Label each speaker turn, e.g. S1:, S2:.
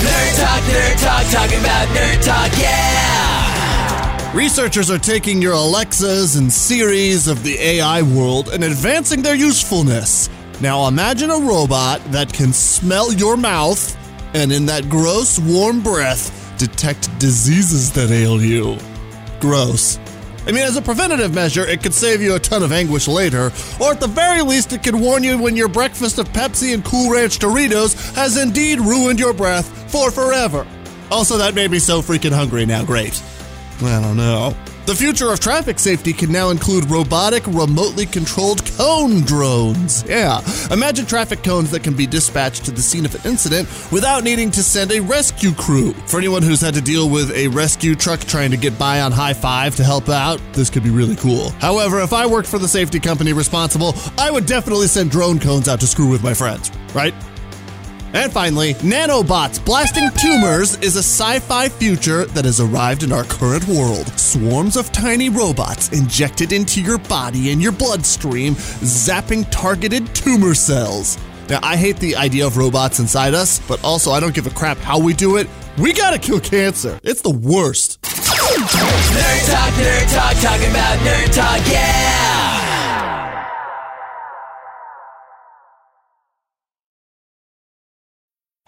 S1: Nerd Talk, Nerd Talk, talking about Nerd Talk, yeah!
S2: Researchers are taking your Alexas and Siris of the AI world and advancing their usefulness. Now imagine a robot that can smell your mouth and in that gross, warm breath detect diseases that ail you. Gross. I mean, as a preventative measure, it could save you a ton of anguish later, or at the very least, it could warn you when your breakfast of Pepsi and Cool Ranch Doritos has indeed ruined your breath for forever. Also, that made me so freaking hungry now. Great. I don't know. The future of traffic safety can now include robotic, remotely controlled cone drones. Yeah, imagine traffic cones that can be dispatched to the scene of an incident without needing to send a rescue crew. For anyone who's had to deal with a rescue truck trying to get by on high five to help out, this could be really cool. However, if I worked for the safety company responsible, I would definitely send drone cones out to screw with my friends, right? And finally, nanobots blasting tumors is a sci fi future that has arrived in our current world. Swarms of tiny robots injected into your body and your bloodstream, zapping targeted tumor cells. Now, I hate the idea of robots inside us, but also I don't give a crap how we do it. We gotta kill cancer. It's the worst.
S1: Nerd Talk, Nerd Talk, talking about Nerd Talk,